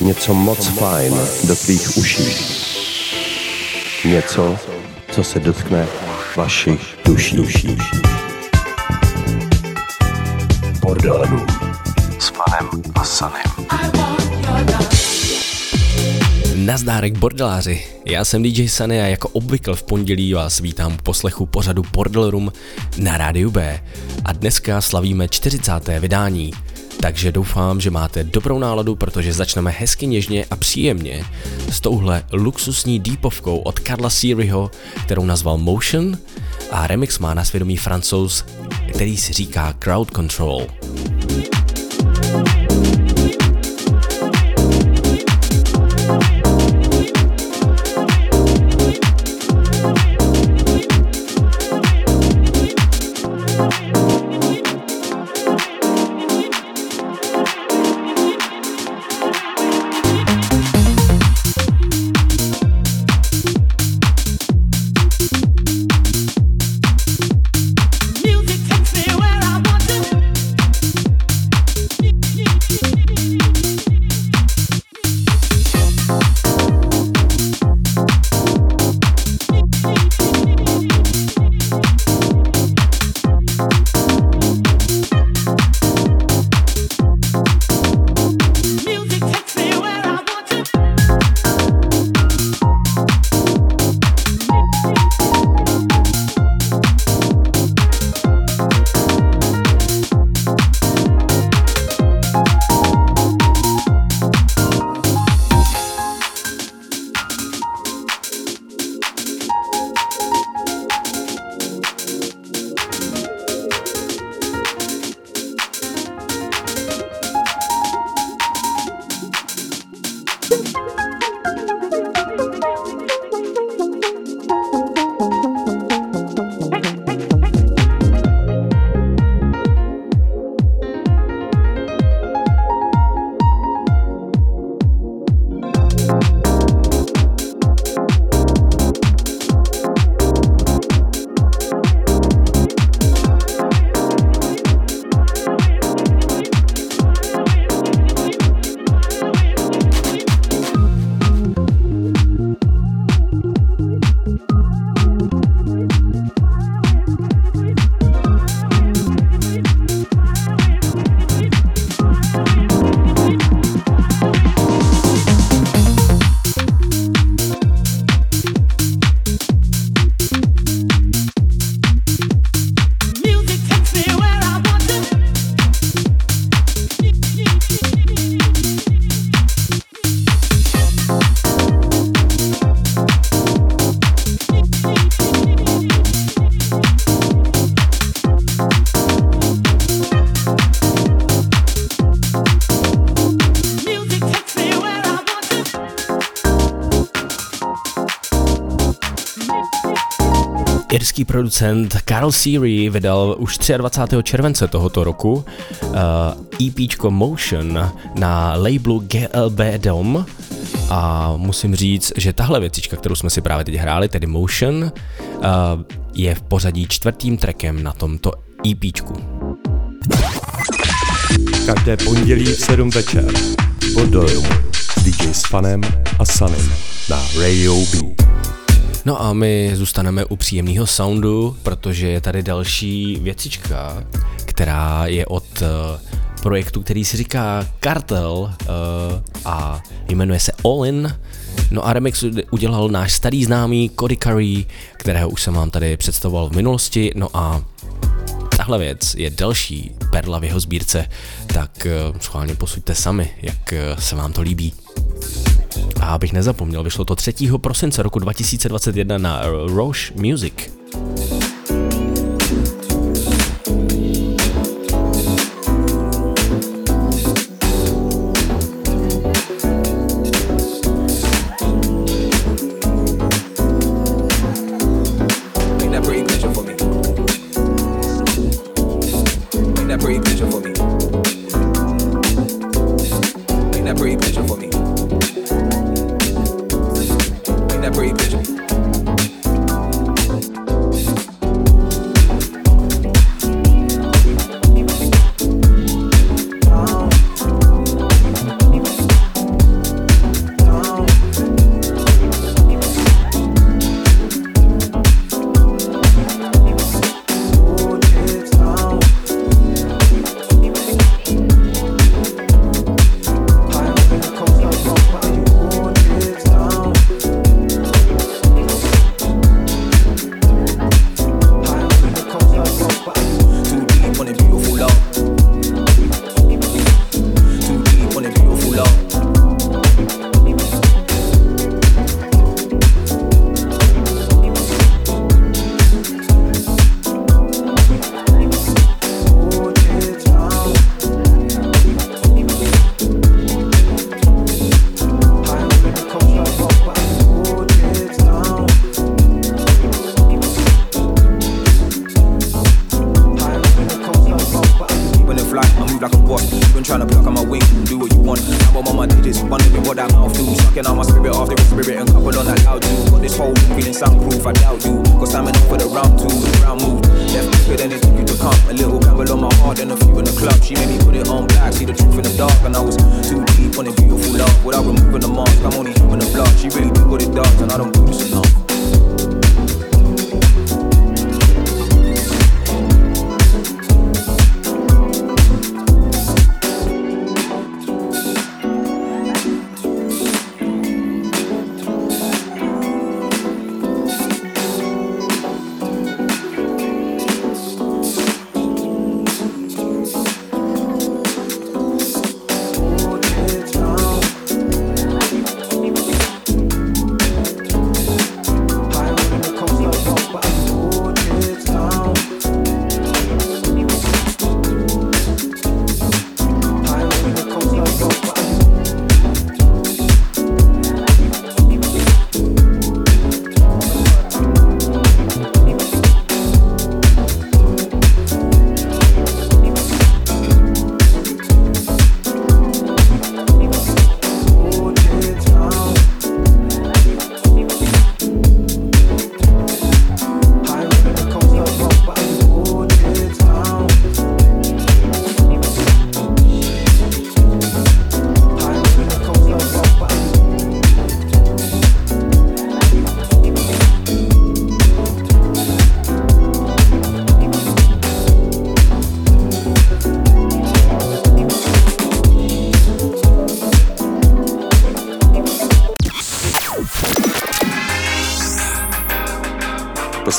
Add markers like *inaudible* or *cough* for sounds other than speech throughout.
něco moc fajn do tvých uší. Něco, co se dotkne vašich duší. duší. Bordelů s panem a sanem. Nazdárek bordeláři, já jsem DJ Sunny a jako obvykle v pondělí vás vítám u poslechu pořadu Bordel Room na rádiu B. A dneska slavíme 40. vydání. Takže doufám, že máte dobrou náladu, protože začneme hezky něžně a příjemně s touhle luxusní deepovkou od Karla Siriho, kterou nazval Motion a remix má na svědomí francouz, který si říká Crowd Control. Producent Carl Seary vydal už 23. července tohoto roku uh, eh, EP Motion na labelu GLB Dom a musím říct, že tahle věcička, kterou jsme si právě teď hráli, tedy Motion, uh, je v pořadí čtvrtým trackem na tomto EPčku. Každé pondělí v 7 večer pod s DJ Spanem a Sanem na Radio B. No a my zůstaneme u příjemného soundu, protože je tady další věcička, která je od uh, projektu, který si říká Cartel uh, a jmenuje se All In. No a remix udělal náš starý známý Cody Curry, kterého už jsem vám tady představoval v minulosti. No a tahle věc je další perla v jeho sbírce, tak uh, schválně posuďte sami, jak se vám to líbí. A abych nezapomněl, vyšlo to 3. prosince roku 2021 na Roche Music.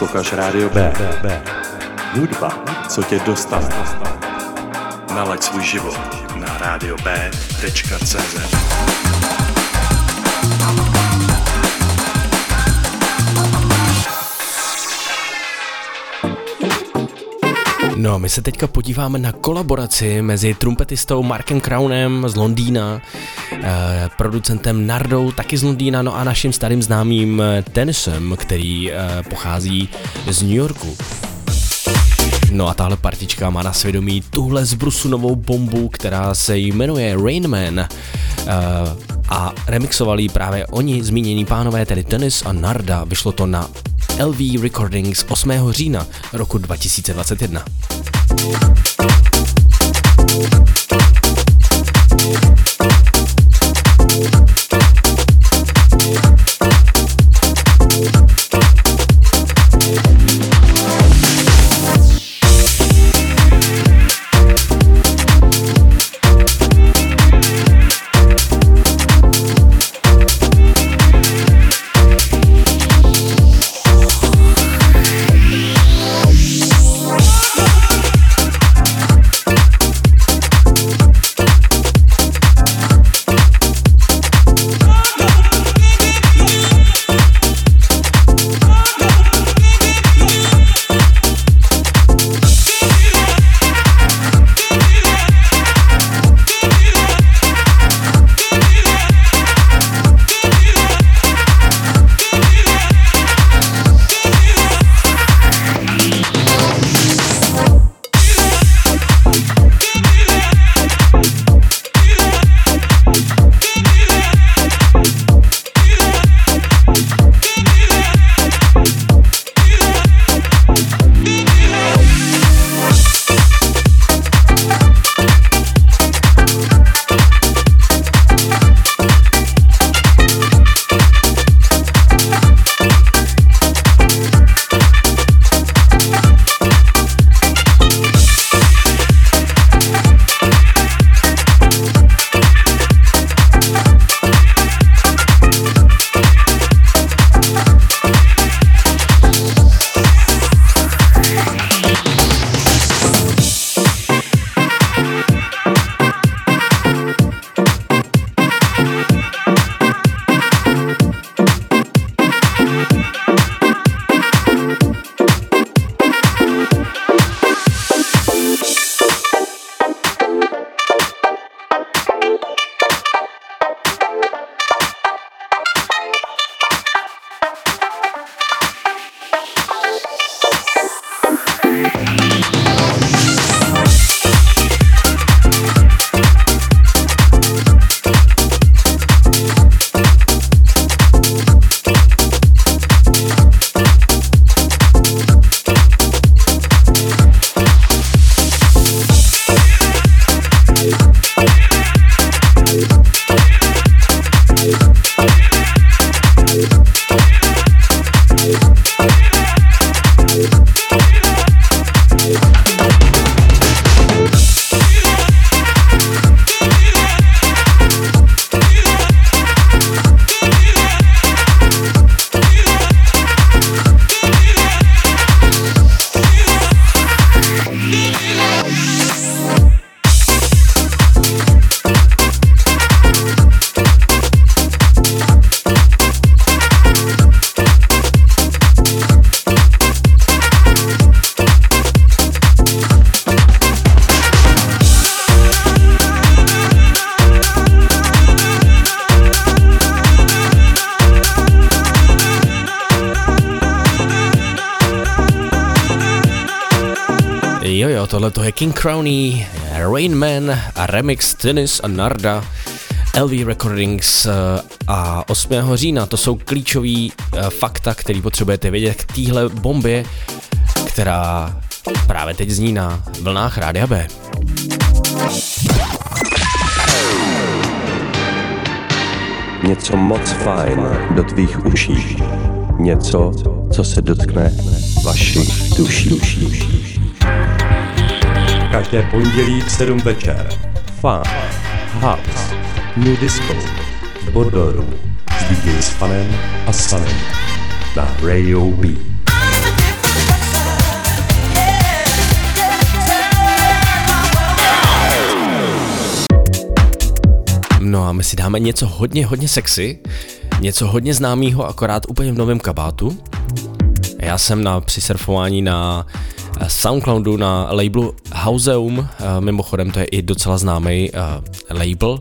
Posloucháš Rádio B. Hudba, co tě dostane. Nalaď svůj život na radiob.cz No, my se teďka podíváme na kolaboraci mezi trumpetistou Markem Crownem z Londýna, producentem Nardou, taky z Londýna, no a naším starým známým Tenisem, který eh, pochází z New Yorku. No a tahle partička má na svědomí tuhle zbrusu novou bombu, která se jmenuje Rainman. Uh, a remixovali právě oni, zmínění pánové, tedy Tennis a Narda. Vyšlo to na LV Recordings 8. října roku 2021. King Crowny, Rain Man a remix Tennis a Narda. LV Recordings eh, a 8. října. To jsou klíčový eh, fakta, který potřebujete vědět k téhle bombě, která právě teď zní na vlnách Rádia B. Něco moc fajn do tvých uší. Něco, co se dotkne vašich duší. Každé pondělí v 7 večer. Fun, house, new disco, Bodoru s DJ s Fanem a Sanem na Radio B. No a my si dáme něco hodně, hodně sexy, něco hodně známého, akorát úplně v novém kabátu. Já jsem na přisurfování na eh, Soundcloudu na labelu Houseum, eh, mimochodem to je i docela známý uh, label uh,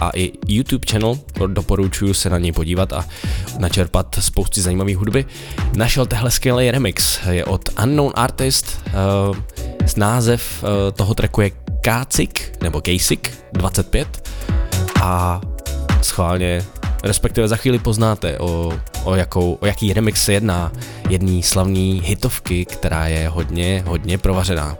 a i YouTube channel, doporučuji se na něj podívat a načerpat spousty zajímavé hudby. Našel tehle skvělý remix, je od Unknown Artist, s název toho tracku je Kácik, nebo Kasik 25 a schválně, respektive za chvíli poznáte, o, o, jakou, o jaký remix se jedná, jedný slavný hitovky, která je hodně, hodně provařená.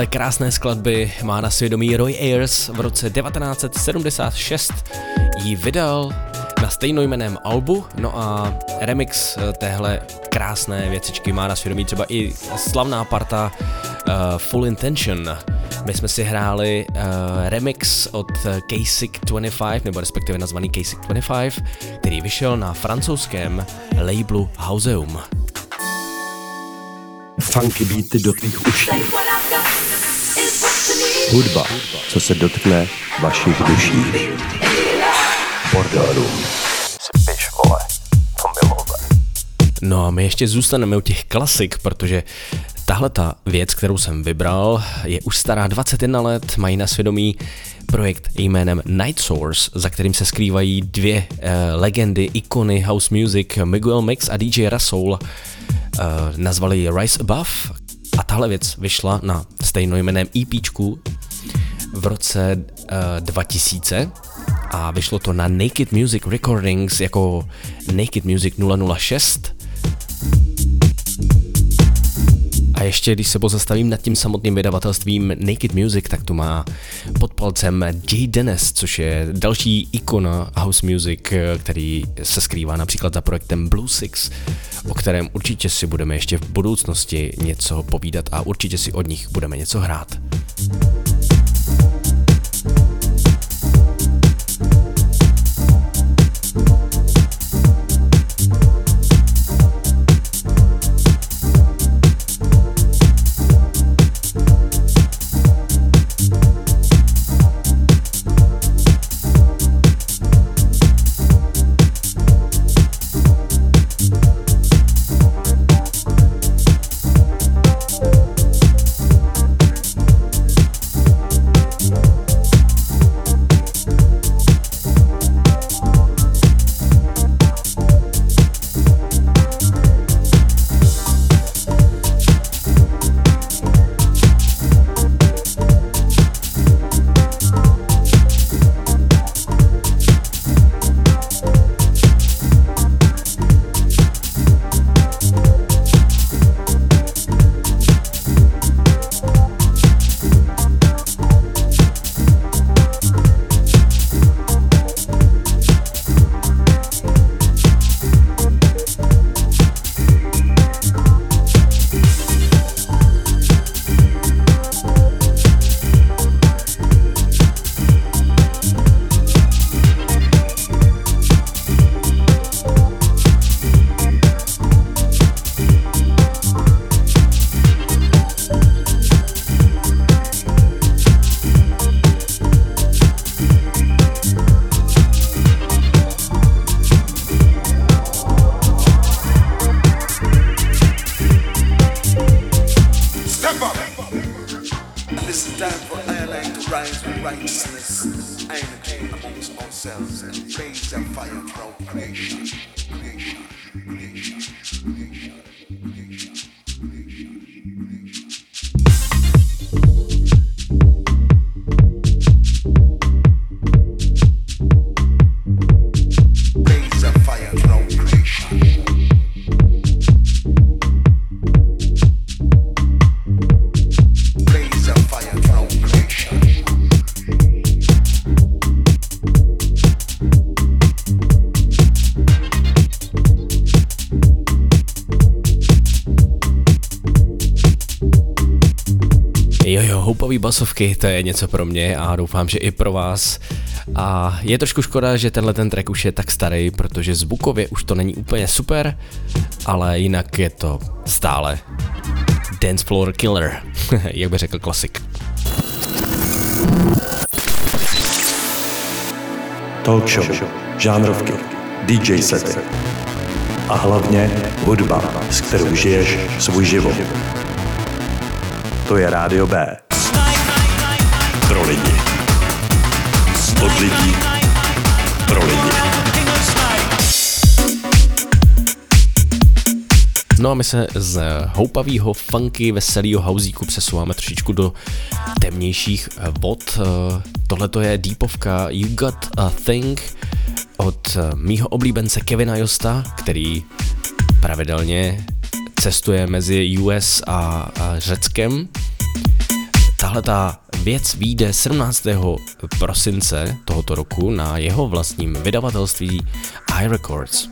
Téhle krásné skladby má na svědomí Roy Ayers v roce 1976. Ji vydal na stejnojmeném albu, no a remix eh, téhle krásné věcičky má na svědomí třeba i slavná parta uh, Full Intention. My jsme si hráli uh, remix od Kasich 25, nebo respektive nazvaný Kasich 25, který vyšel na francouzském labelu Houseum. Funky beaty do tvých uší. Hudba, co se dotkne vašich duší. Bordelů. No a my ještě zůstaneme u těch klasik, protože tahle ta věc, kterou jsem vybral, je už stará 21 let, mají na svědomí projekt jménem Night Source, za kterým se skrývají dvě uh, legendy, ikony house music, Miguel Mix a DJ Rasoul. Uh, nazvali Rise Above a tahle věc vyšla na stejnojmeném EPčku v roce uh, 2000 a vyšlo to na Naked Music Recordings jako Naked Music 006 a ještě když se pozastavím nad tím samotným vydavatelstvím Naked Music, tak tu má pod palcem Jay Dennis, což je další ikona house music, který se skrývá například za projektem Blue Six, o kterém určitě si budeme ještě v budoucnosti něco povídat a určitě si od nich budeme něco hrát. Basovky, to je něco pro mě a doufám, že i pro vás. A je trošku škoda, že tenhle ten track už je tak starý, protože zvukově už to není úplně super, ale jinak je to stále Dance Floor Killer, *laughs* jak by řekl klasik. Talk show, žánrovky, DJ sety a hlavně hudba, s kterou žiješ svůj život. To je Rádio B. Pro lidi. Od lidí. Pro lidi. No a my se z houpavého, funky, veselého hauzíku přesouváme trošičku do temnějších vod. Tohle to je deepovka You Got a Thing od mýho oblíbence Kevina Josta, který pravidelně cestuje mezi US a, a Řeckem tahle ta věc vyjde 17. prosince tohoto roku na jeho vlastním vydavatelství iRecords.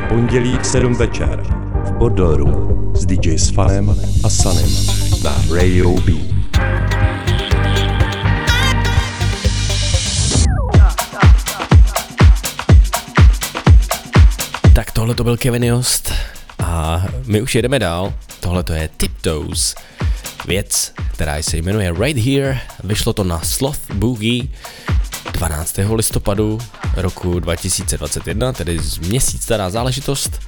Pondělí v 7 večer v Bordelru s DJ Sfanem a Sanem na Radio B. Tak tohle to byl Kevin Jost a my už jedeme dál. Tohle to je Tiptoes. Věc, která se jmenuje Right Here, vyšlo to na Sloth Boogie 12. listopadu roku 2021, tedy z měsíc stará záležitost.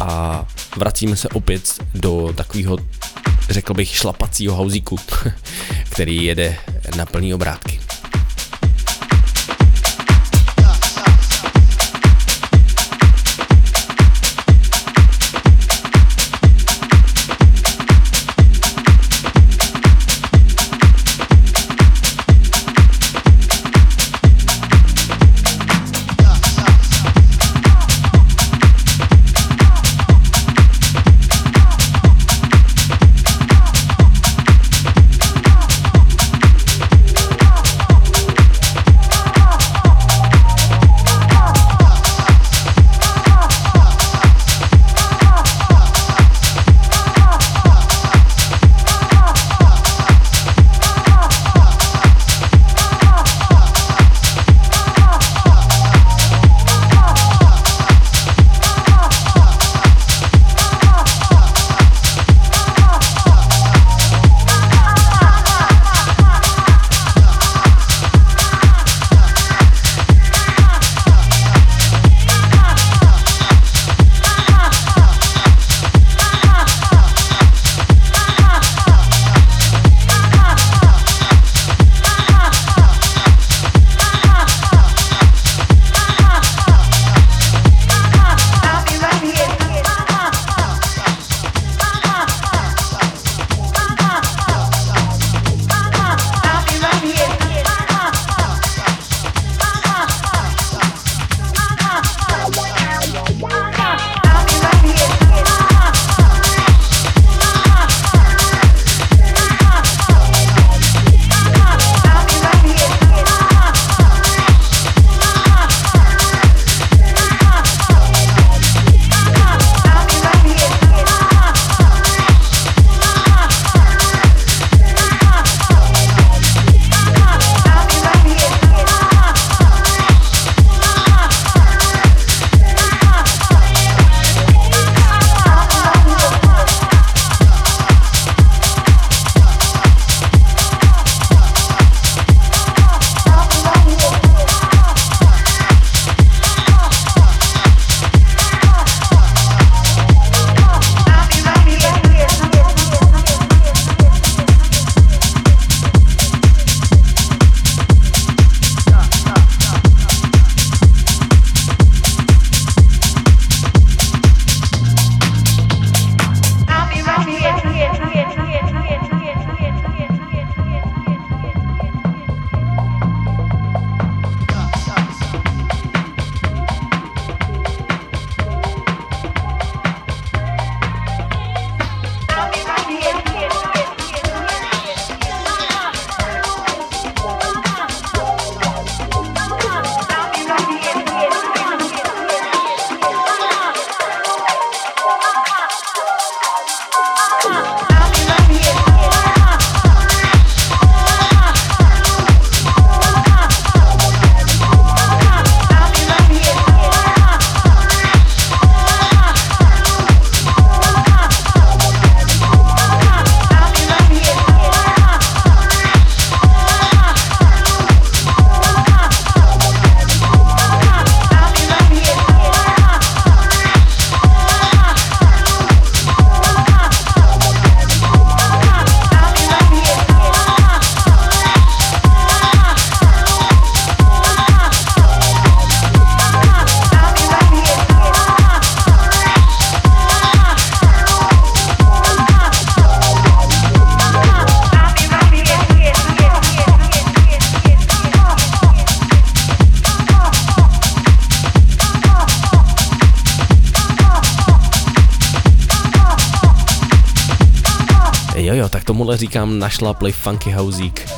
A vracíme se opět do takového, řekl bych, šlapacího hauzíku, *laughs* který jede na plný obrátky. Tomuhle říkám našla play funky housík.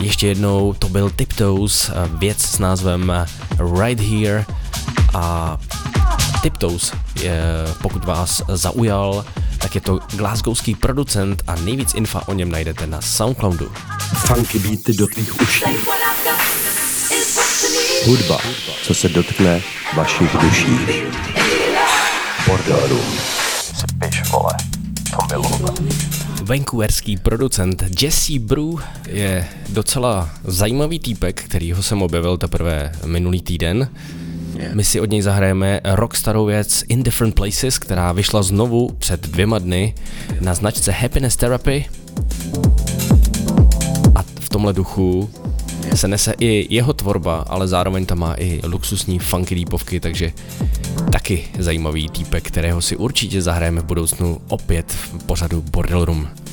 Ještě jednou to byl Tiptoes, věc s názvem Right Here a Tiptoes, je, pokud vás zaujal, tak je to glasgowský producent a nejvíc infa o něm najdete na Soundcloudu. Funky beaty do tvých uší. Hudba, co se dotkne vašich duší. Bordelů. Vancouverský producent Jesse Brew je docela zajímavý týpek, kterýho jsem objevil teprve minulý týden. My si od něj zahrajeme rockstarou věc In Different Places, která vyšla znovu před dvěma dny na značce Happiness Therapy. A v tomhle duchu se nese i jeho tvorba, ale zároveň tam má i luxusní funky lípovky, takže taky zajímavý týpek, kterého si určitě zahrajeme v budoucnu opět pořadu Bordel Room.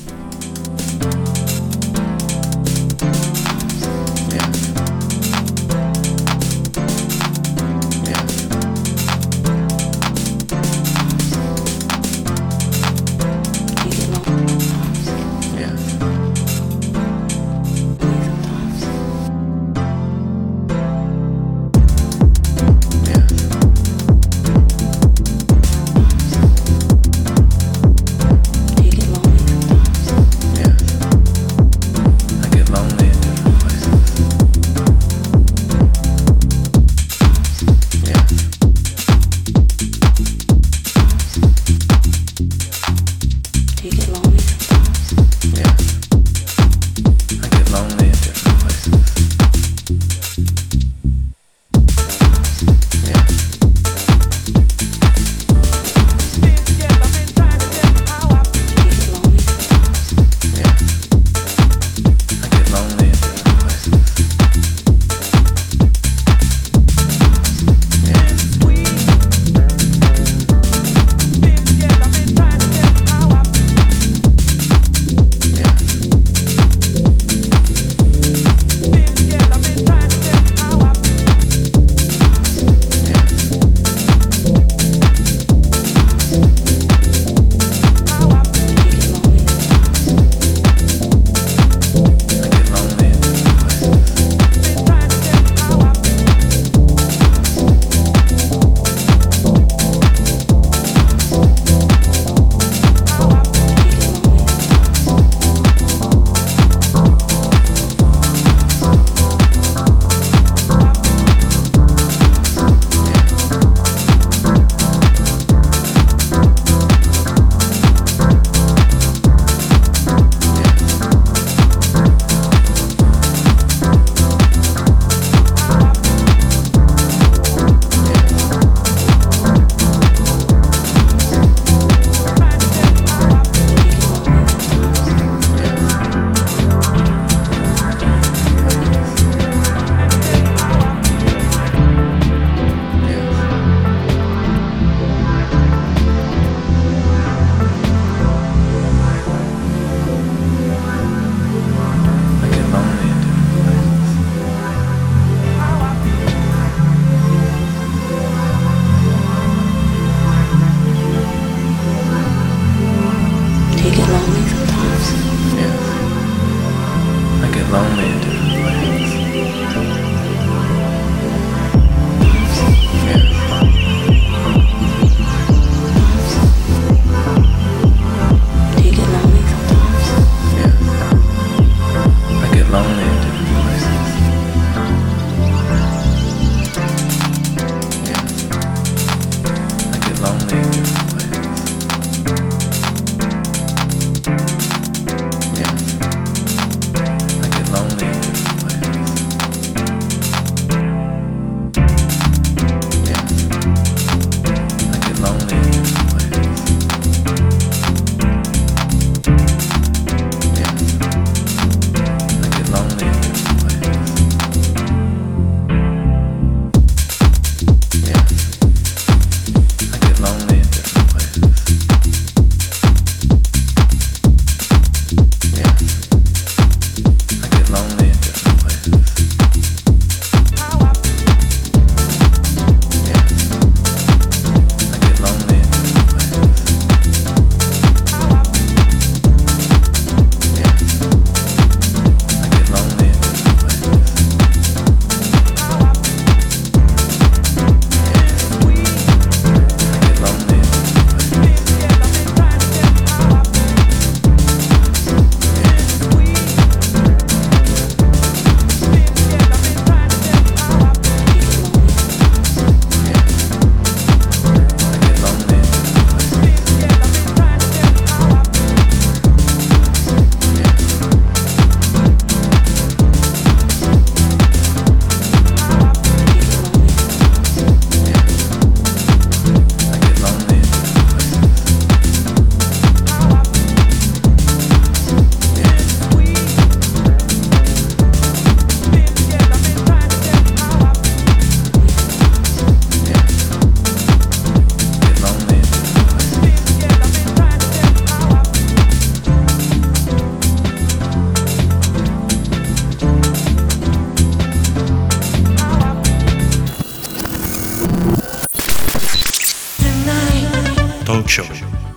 Talk show,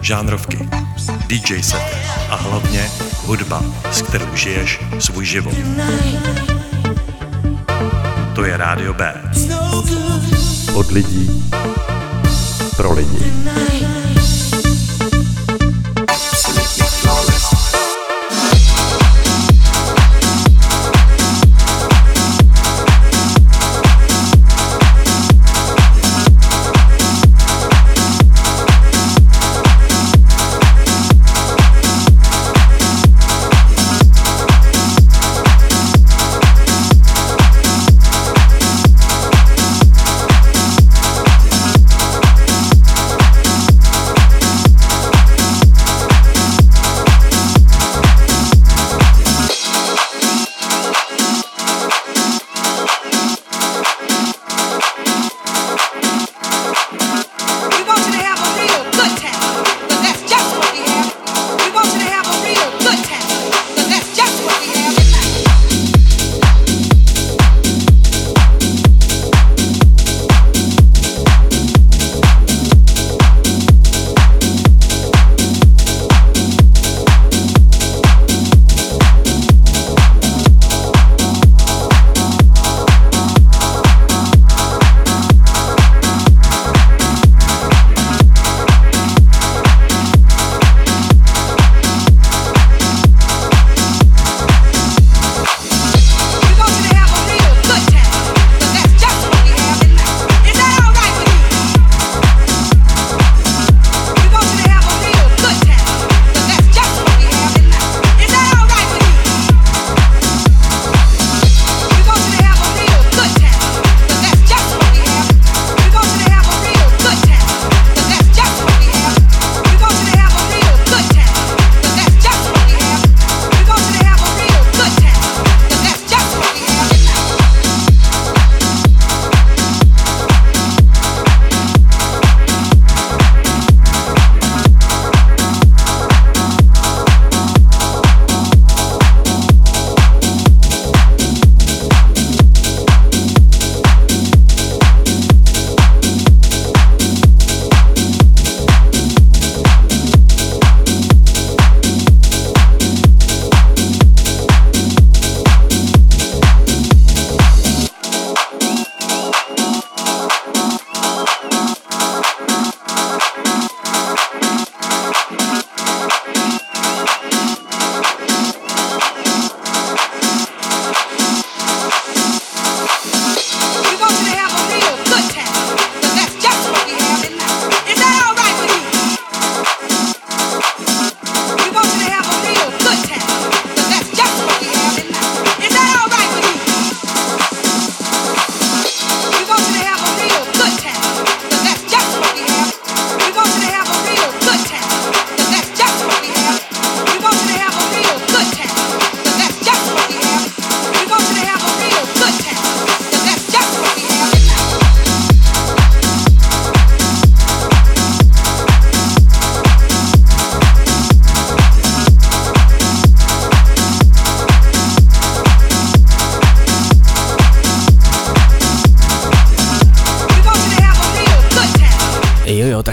žánrovky, DJ set a hlavně hudba, s kterou žiješ svůj život. To je Rádio B. Od lidí pro lidi.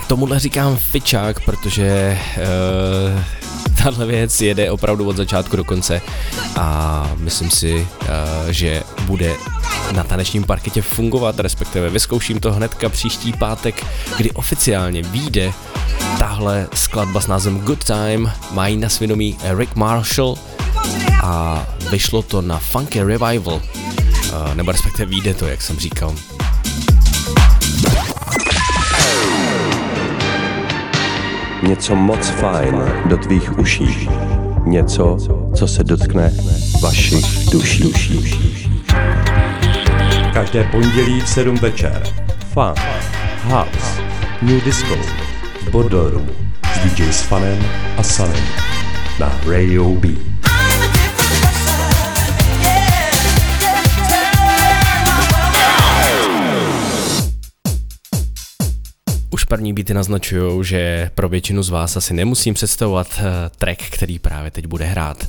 Tomuhle říkám fičák, protože uh, tahle věc jede opravdu od začátku do konce a myslím si, uh, že bude na tanečním parketě fungovat, respektive vyzkouším to hnedka příští pátek, kdy oficiálně vyjde tahle skladba s názvem Good Time, mají na svědomí Rick Marshall a vyšlo to na Funky Revival, uh, nebo respektive vyjde to, jak jsem říkal. Něco moc fajn do tvých uší. Něco, co se dotkne vašich duší. Každé pondělí v 7 večer. Fun, House, New Disco, Bodoru s DJ s Fanem a Sanem na Radio B. první beaty naznačují, že pro většinu z vás asi nemusím představovat uh, track, který právě teď bude hrát.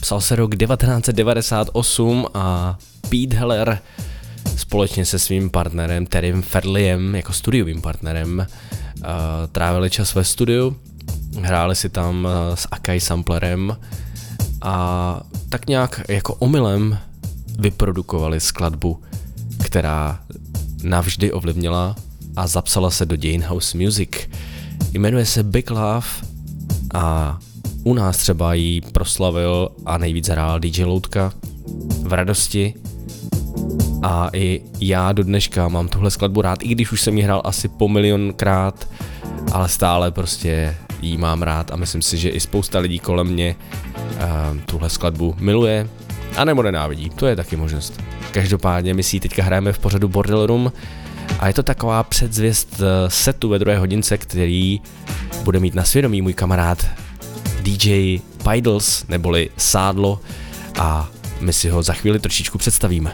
Psal se rok 1998 a Pete Heller společně se svým partnerem Terrym Ferliem jako studiovým partnerem uh, trávili čas ve studiu, hráli si tam uh, s Akai samplerem a tak nějak jako omylem vyprodukovali skladbu, která navždy ovlivnila a zapsala se do dějin house music. Jmenuje se Big Love a u nás třeba jí proslavil a nejvíc hrál DJ Loutka v radosti a i já do dneška mám tuhle skladbu rád, i když už jsem ji hrál asi po milionkrát, ale stále prostě jí mám rád a myslím si, že i spousta lidí kolem mě uh, tuhle skladbu miluje a nebo nenávidí, to je taky možnost. Každopádně my si ji teďka hrajeme v pořadu Bordel Room a je to taková předzvěst eh, setu ve druhé hodince, který bude mít na svědomí můj kamarád DJ Pidles neboli Sádlo a my si ho za chvíli trošičku představíme.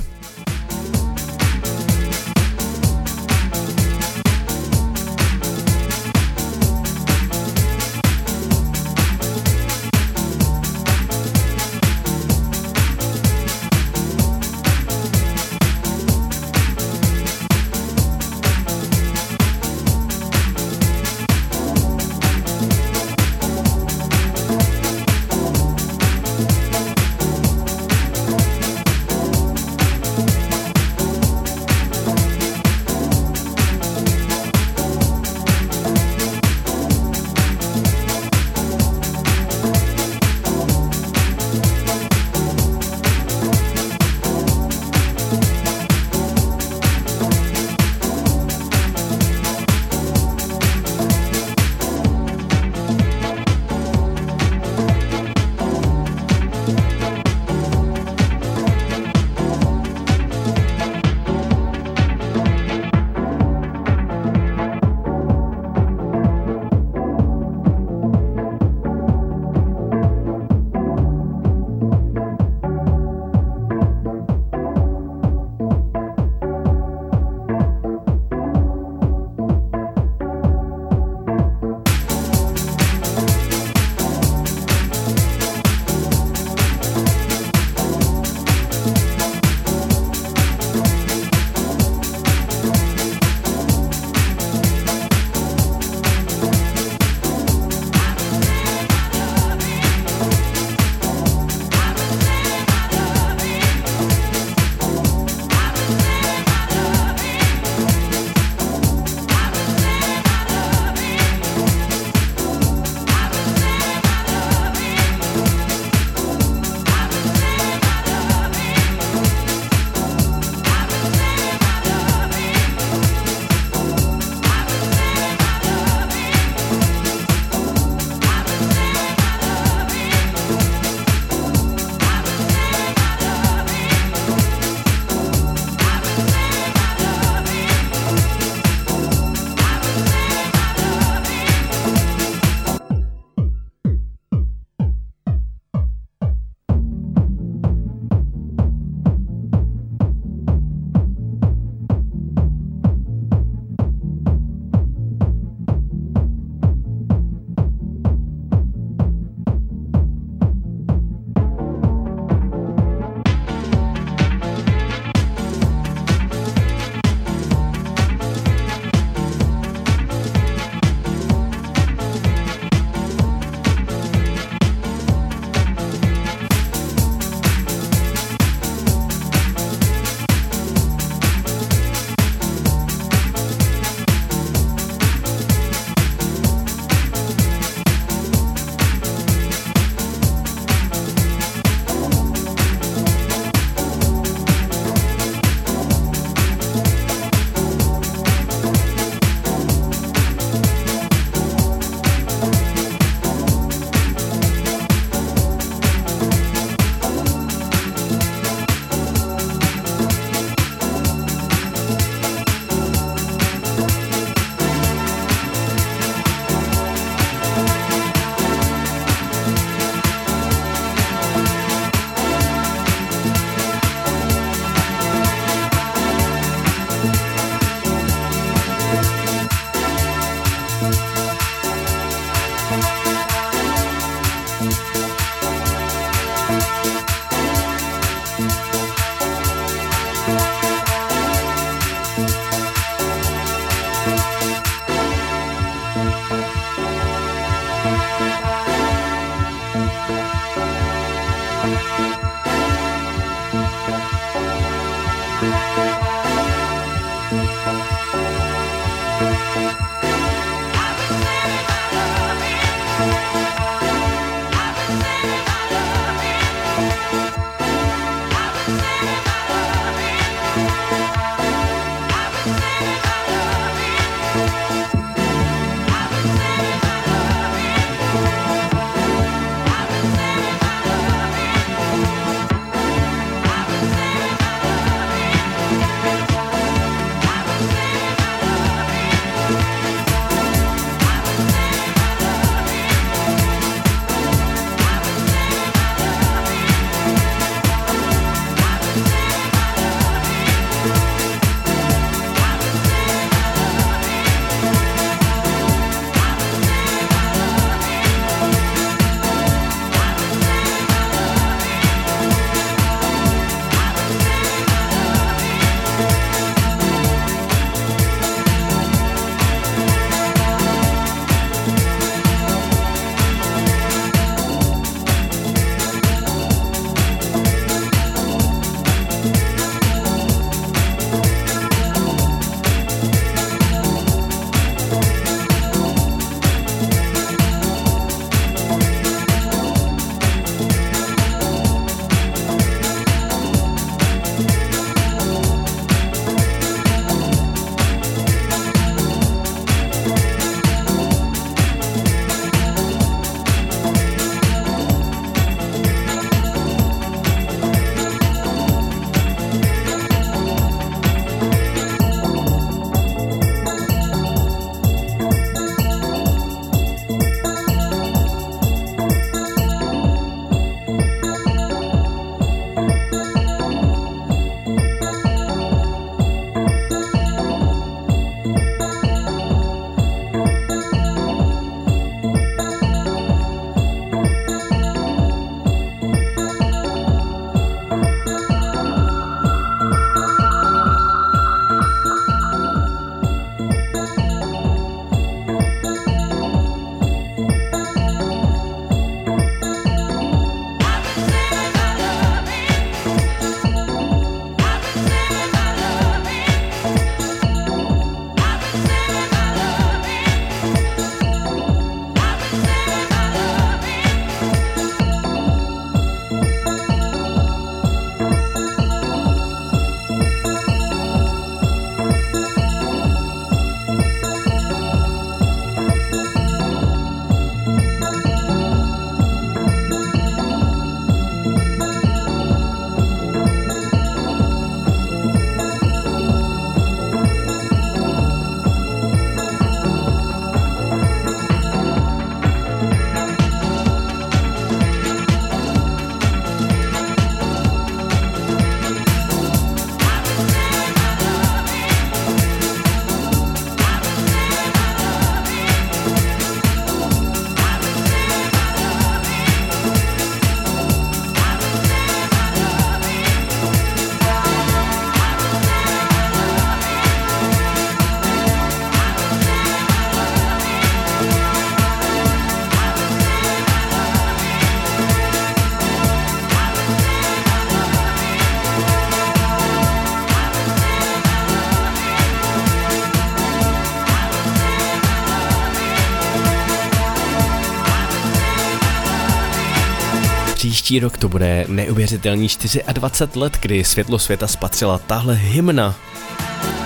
Příští rok to bude neuvěřitelný 24 let, kdy světlo světa spatřila tahle hymna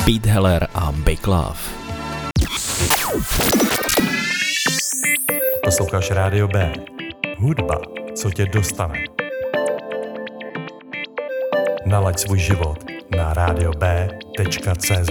Pete Heller a Big Love. Posloucháš Rádio B. Hudba, co tě dostane. Nalaď svůj život na radiob.cz.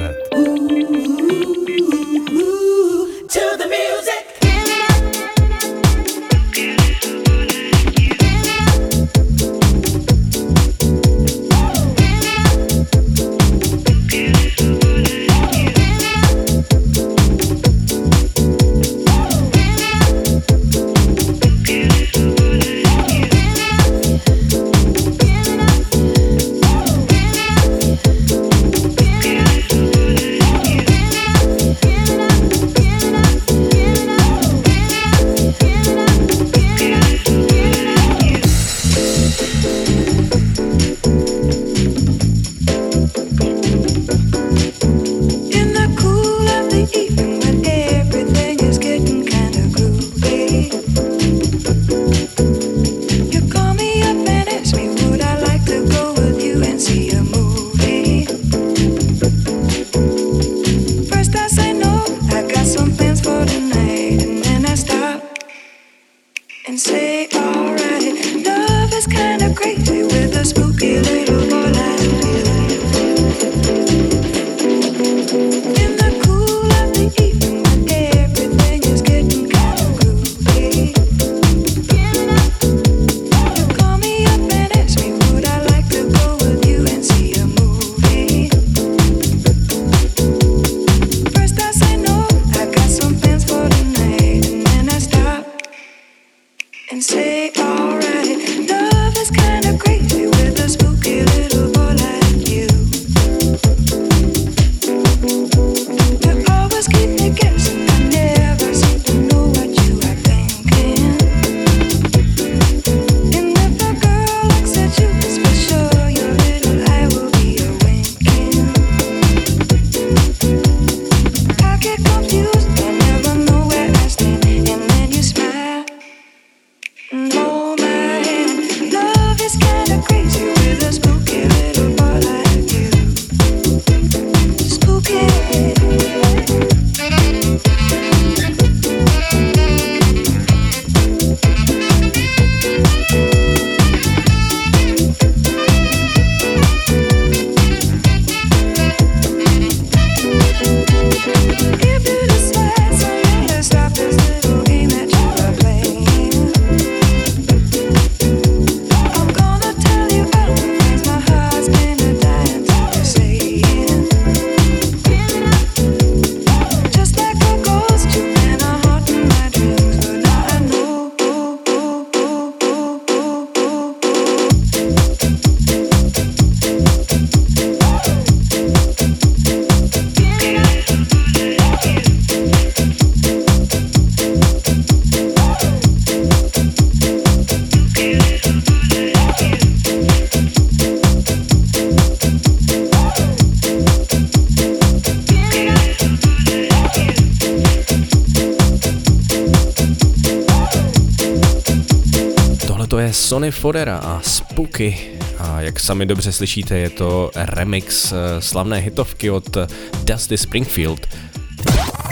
Sony Fodera a Spooky. A jak sami dobře slyšíte, je to remix eh, slavné hitovky od Dusty Springfield.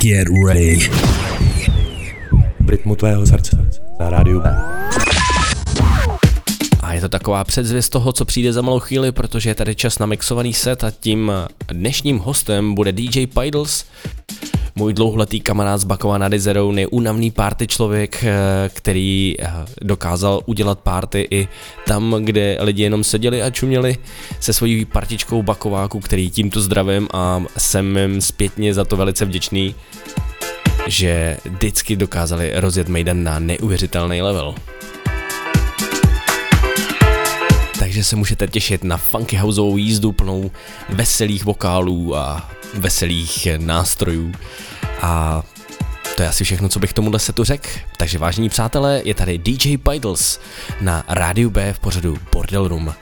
Get ready. V rytmu tvého srdce na rádiu B. A je to taková předzvěst toho, co přijde za malou chvíli, protože je tady čas na mixovaný set a tím dnešním hostem bude DJ Pidles, můj dlouholetý kamarád z Bakova nad Jezerou, neúnavný party člověk, eh, který eh, dokázal udělat party i tam, kde lidi jenom seděli a čuměli se svojí partičkou Bakováku, který tímto zdravím a jsem jim zpětně za to velice vděčný, že vždycky dokázali rozjet Mejdan na neuvěřitelný level. Takže se můžete těšit na funky houseovou jízdu plnou veselých vokálů a veselých nástrojů. A to je asi všechno, co bych tomuhle setu řekl. Takže vážení přátelé, je tady DJ Pidles na rádiu B v pořadu Bordel Room.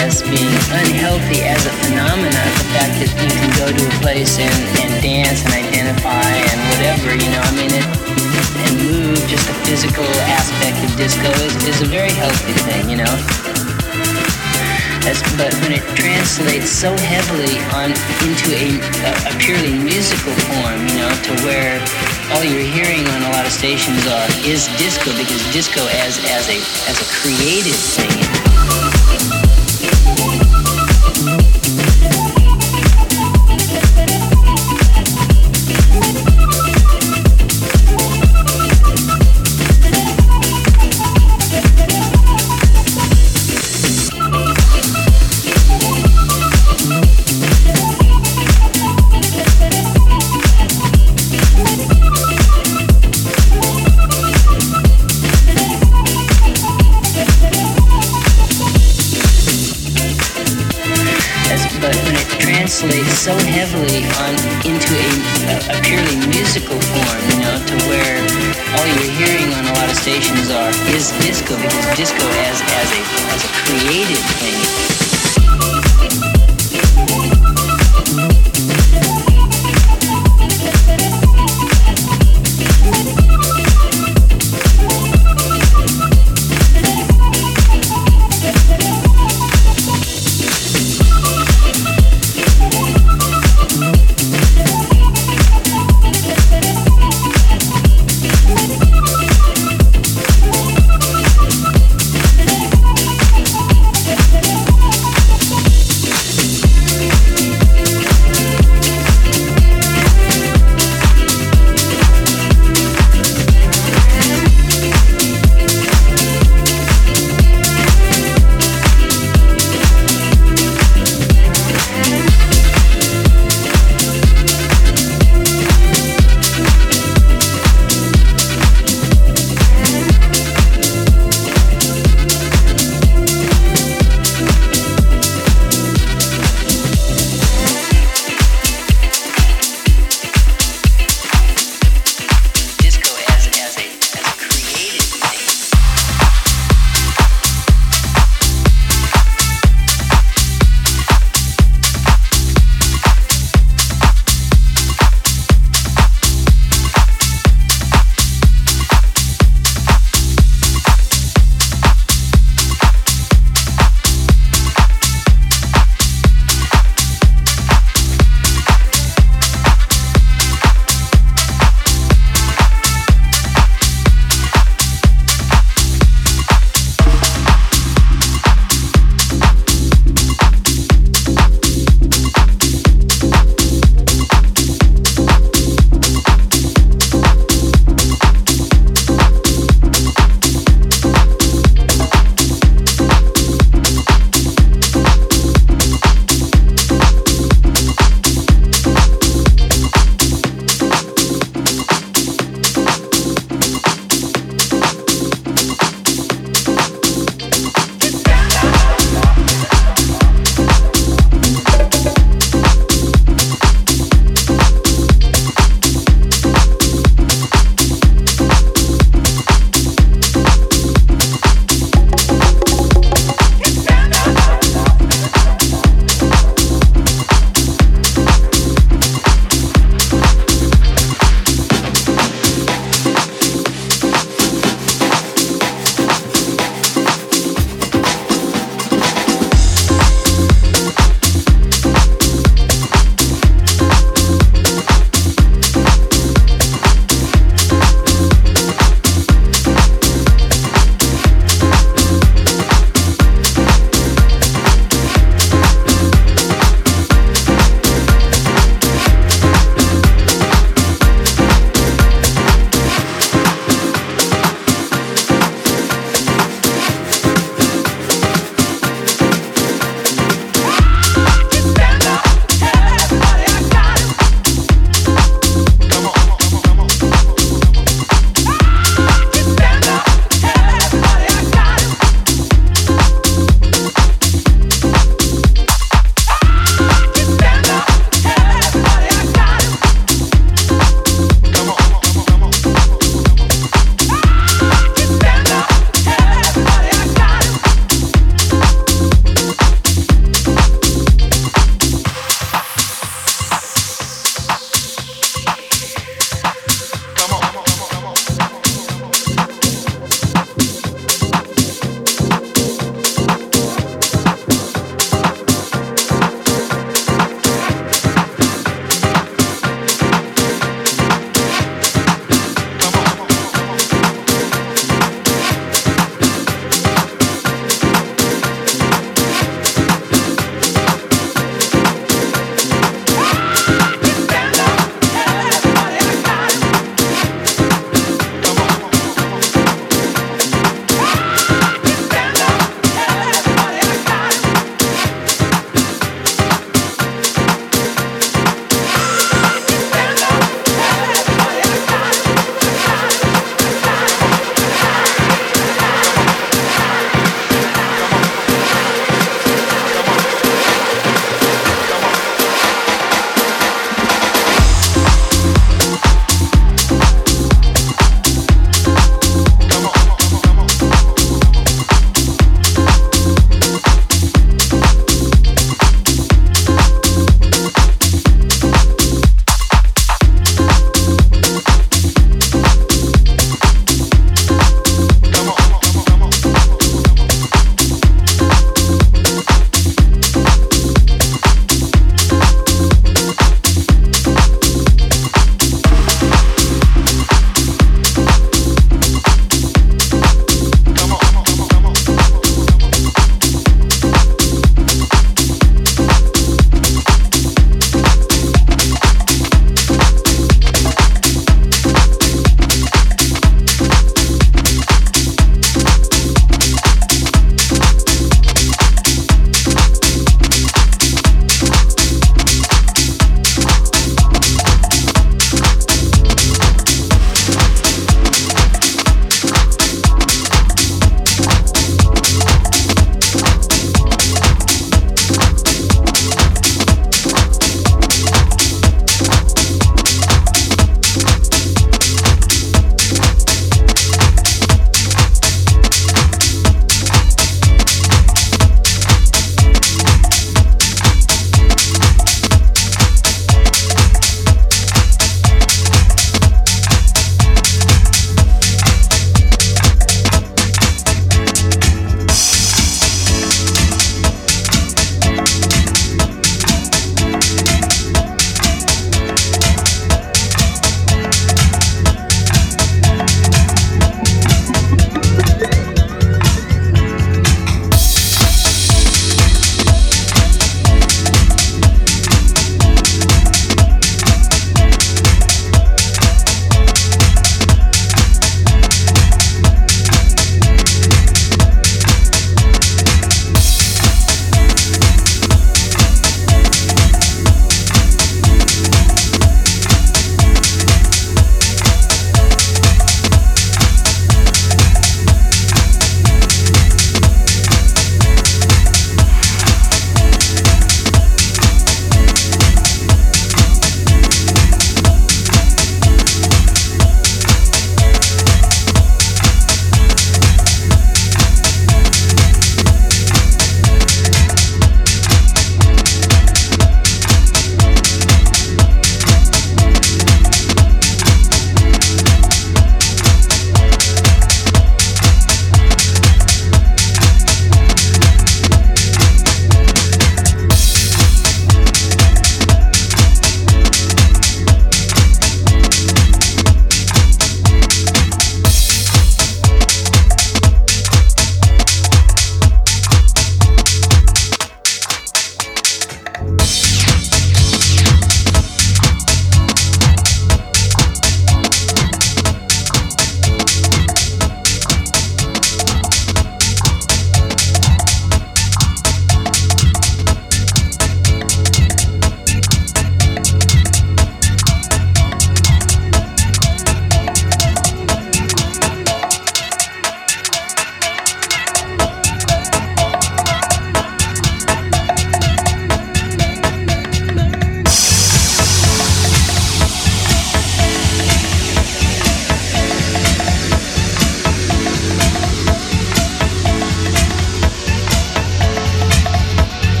As being unhealthy as a phenomenon. The fact that you can go to a place and, and dance and identify and whatever, you know, I mean, it, and move, just the physical aspect of disco is, is a very healthy thing, you know. But when it translates so heavily on into a, a, a purely musical form, you know, to where all you're hearing on a lot of stations are is disco because disco as as a as a creative thing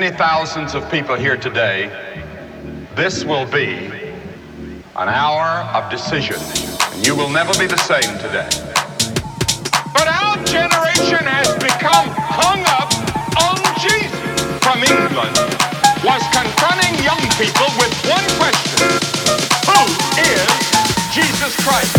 many thousands of people here today, this will be an hour of decision, and you will never be the same today. But our generation has become hung up on Jesus from England, was confronting young people with one question. Who is Jesus Christ?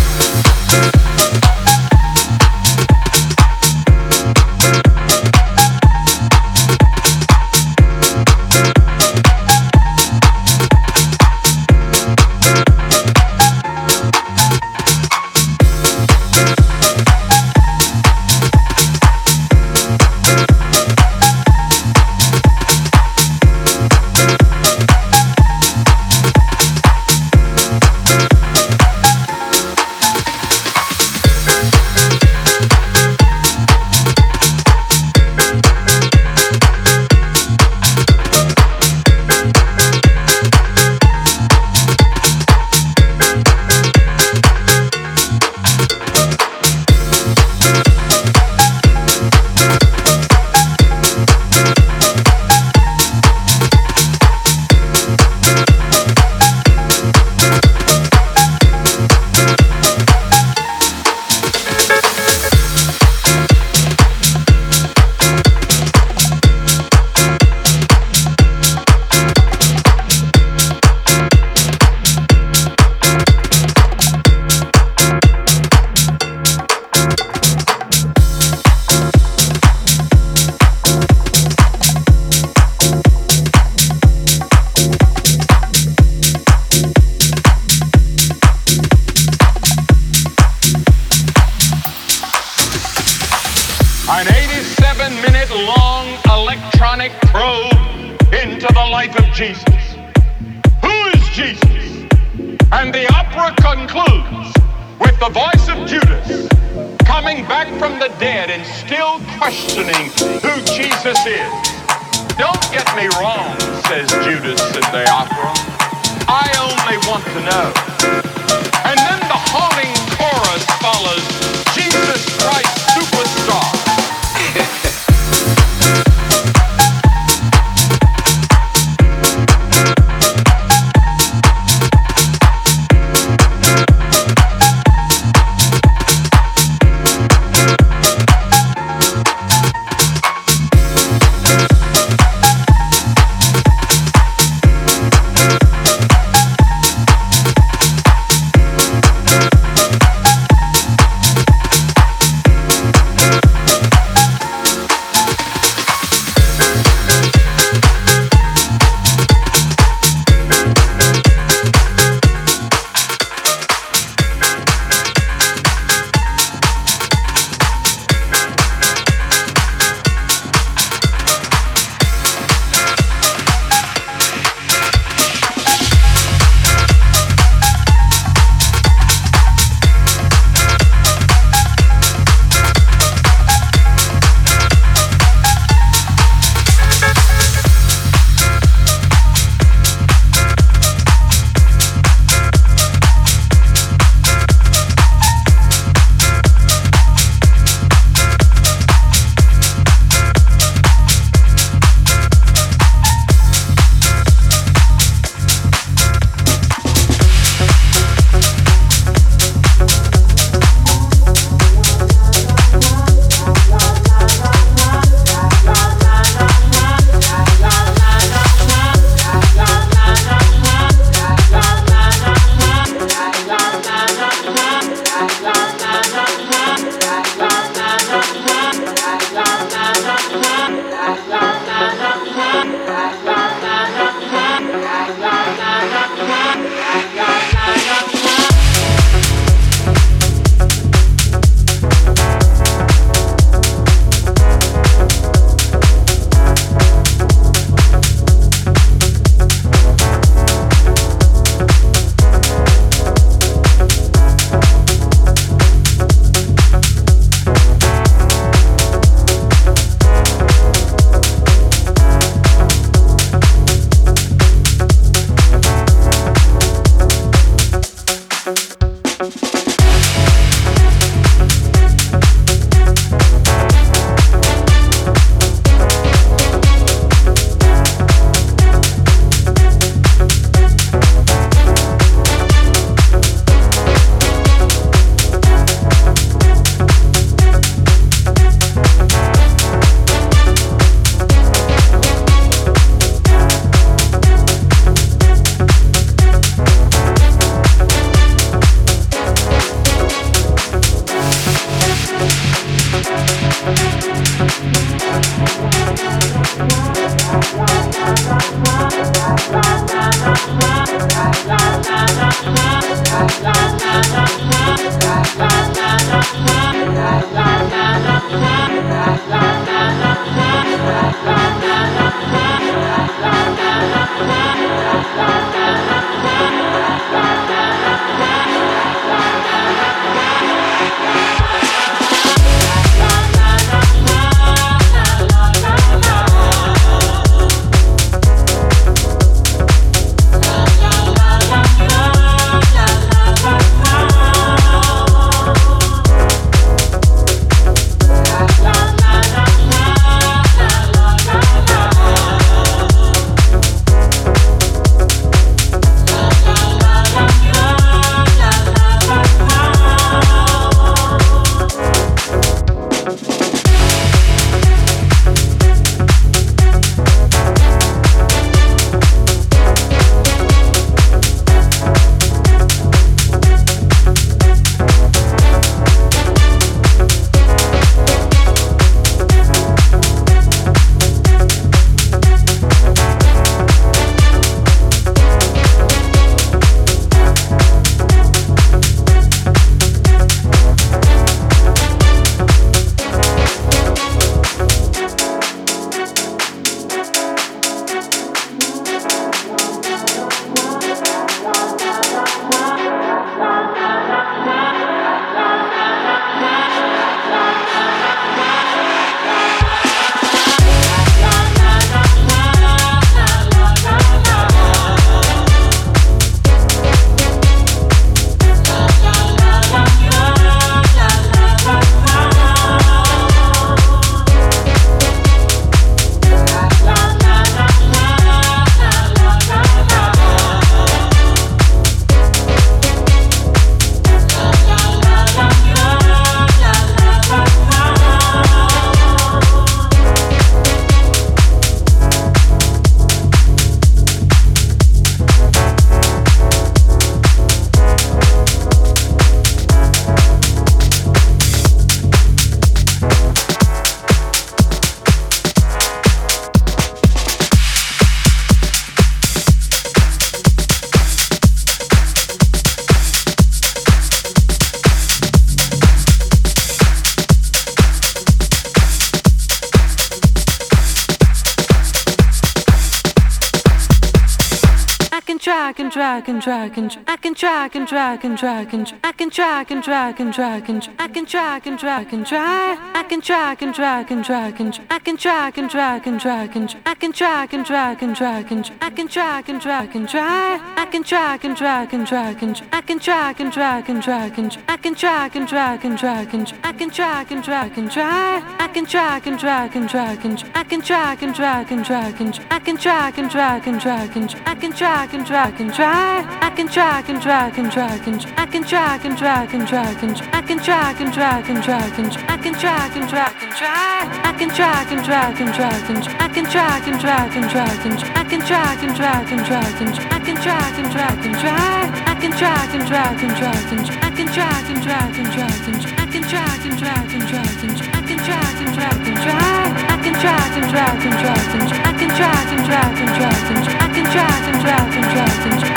track and I can track and track and track and I can track and track and track and I can track and track and try I can track and track and track and I can track and track and track and I can track and track and track and I can track and track and try I can track and track and track and I can track and track and track and I can track and track and track and I can track and track and try I can track and track and track and I can track and track and track and I can track and track and track and I can track and track and try can track and track and track and I can track and track and track and I can track and track and track and I can track and track and track I can track and track and track and I can track and track and track and I can track and track and track and I can track and track and track I can track and track and track and I can track and track and track and I can track and track and track and I can track and track and track I can track and track and track and I can track and track and track and I can track and track and track and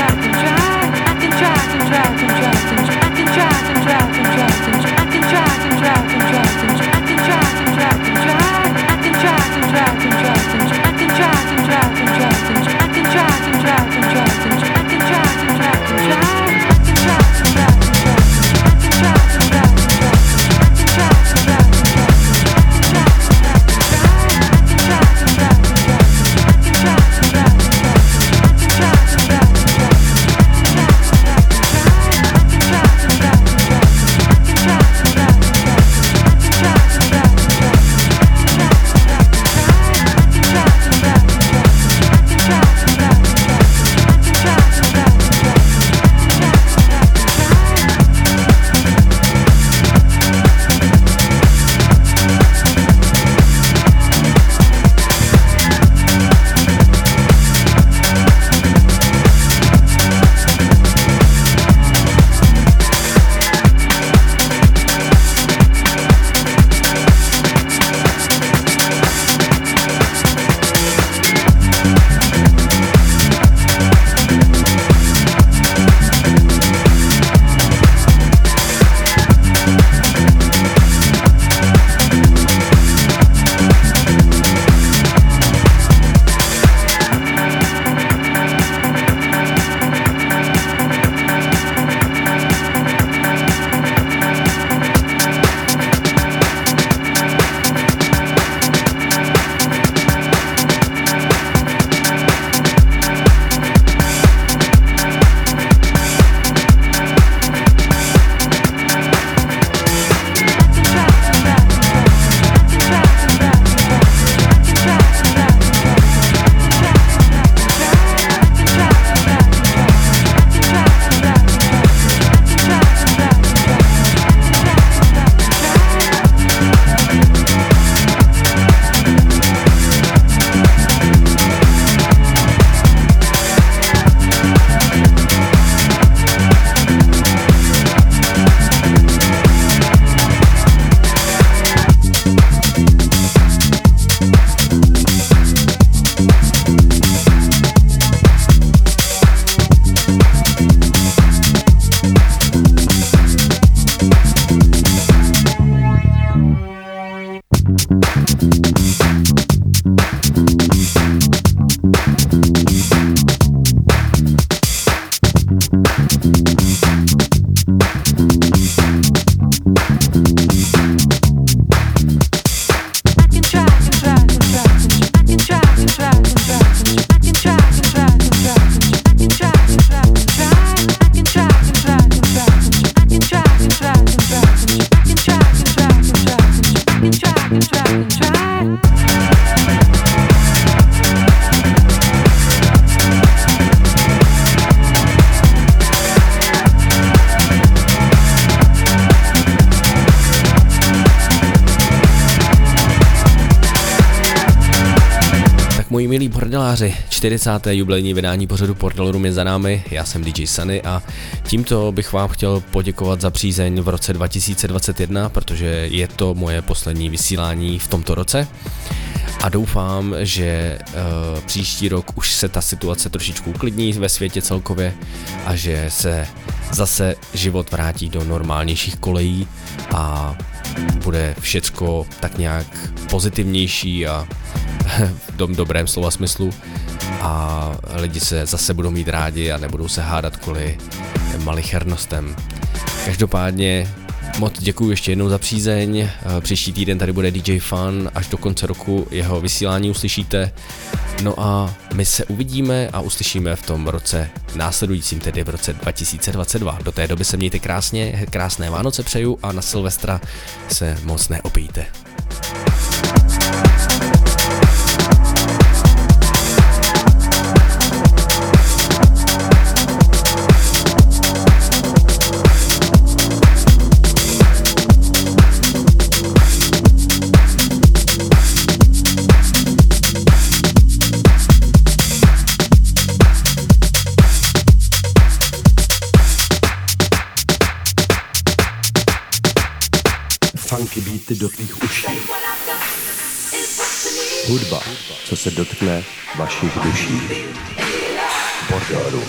I can try, I can try, I can try, I can try, I can try, I can try, I can try, I can try. 40. jubilejní vydání pořadu Portal Room je za námi, já jsem DJ Sunny a tímto bych vám chtěl poděkovat za přízeň v roce 2021, protože je to moje poslední vysílání v tomto roce a doufám, že uh, příští rok už se ta situace trošičku uklidní ve světě celkově a že se zase život vrátí do normálnějších kolejí a bude všecko tak nějak pozitivnější a *laughs* v tom dobrém slova smyslu a lidi se zase budou mít rádi a nebudou se hádat kvůli malichernostem. Každopádně Moc děkuji ještě jednou za přízeň. Eh, příští týden tady bude DJ Fun, až do konce roku jeho vysílání uslyšíte. No a my se uvidíme a uslyšíme v tom roce následujícím, tedy v roce 2022. Do té doby se mějte krásně, krásné Vánoce přeju a na Silvestra se moc neopijte. Beaty do tvých uší. Hudba, co se dotkne vašich duší. Bordelů.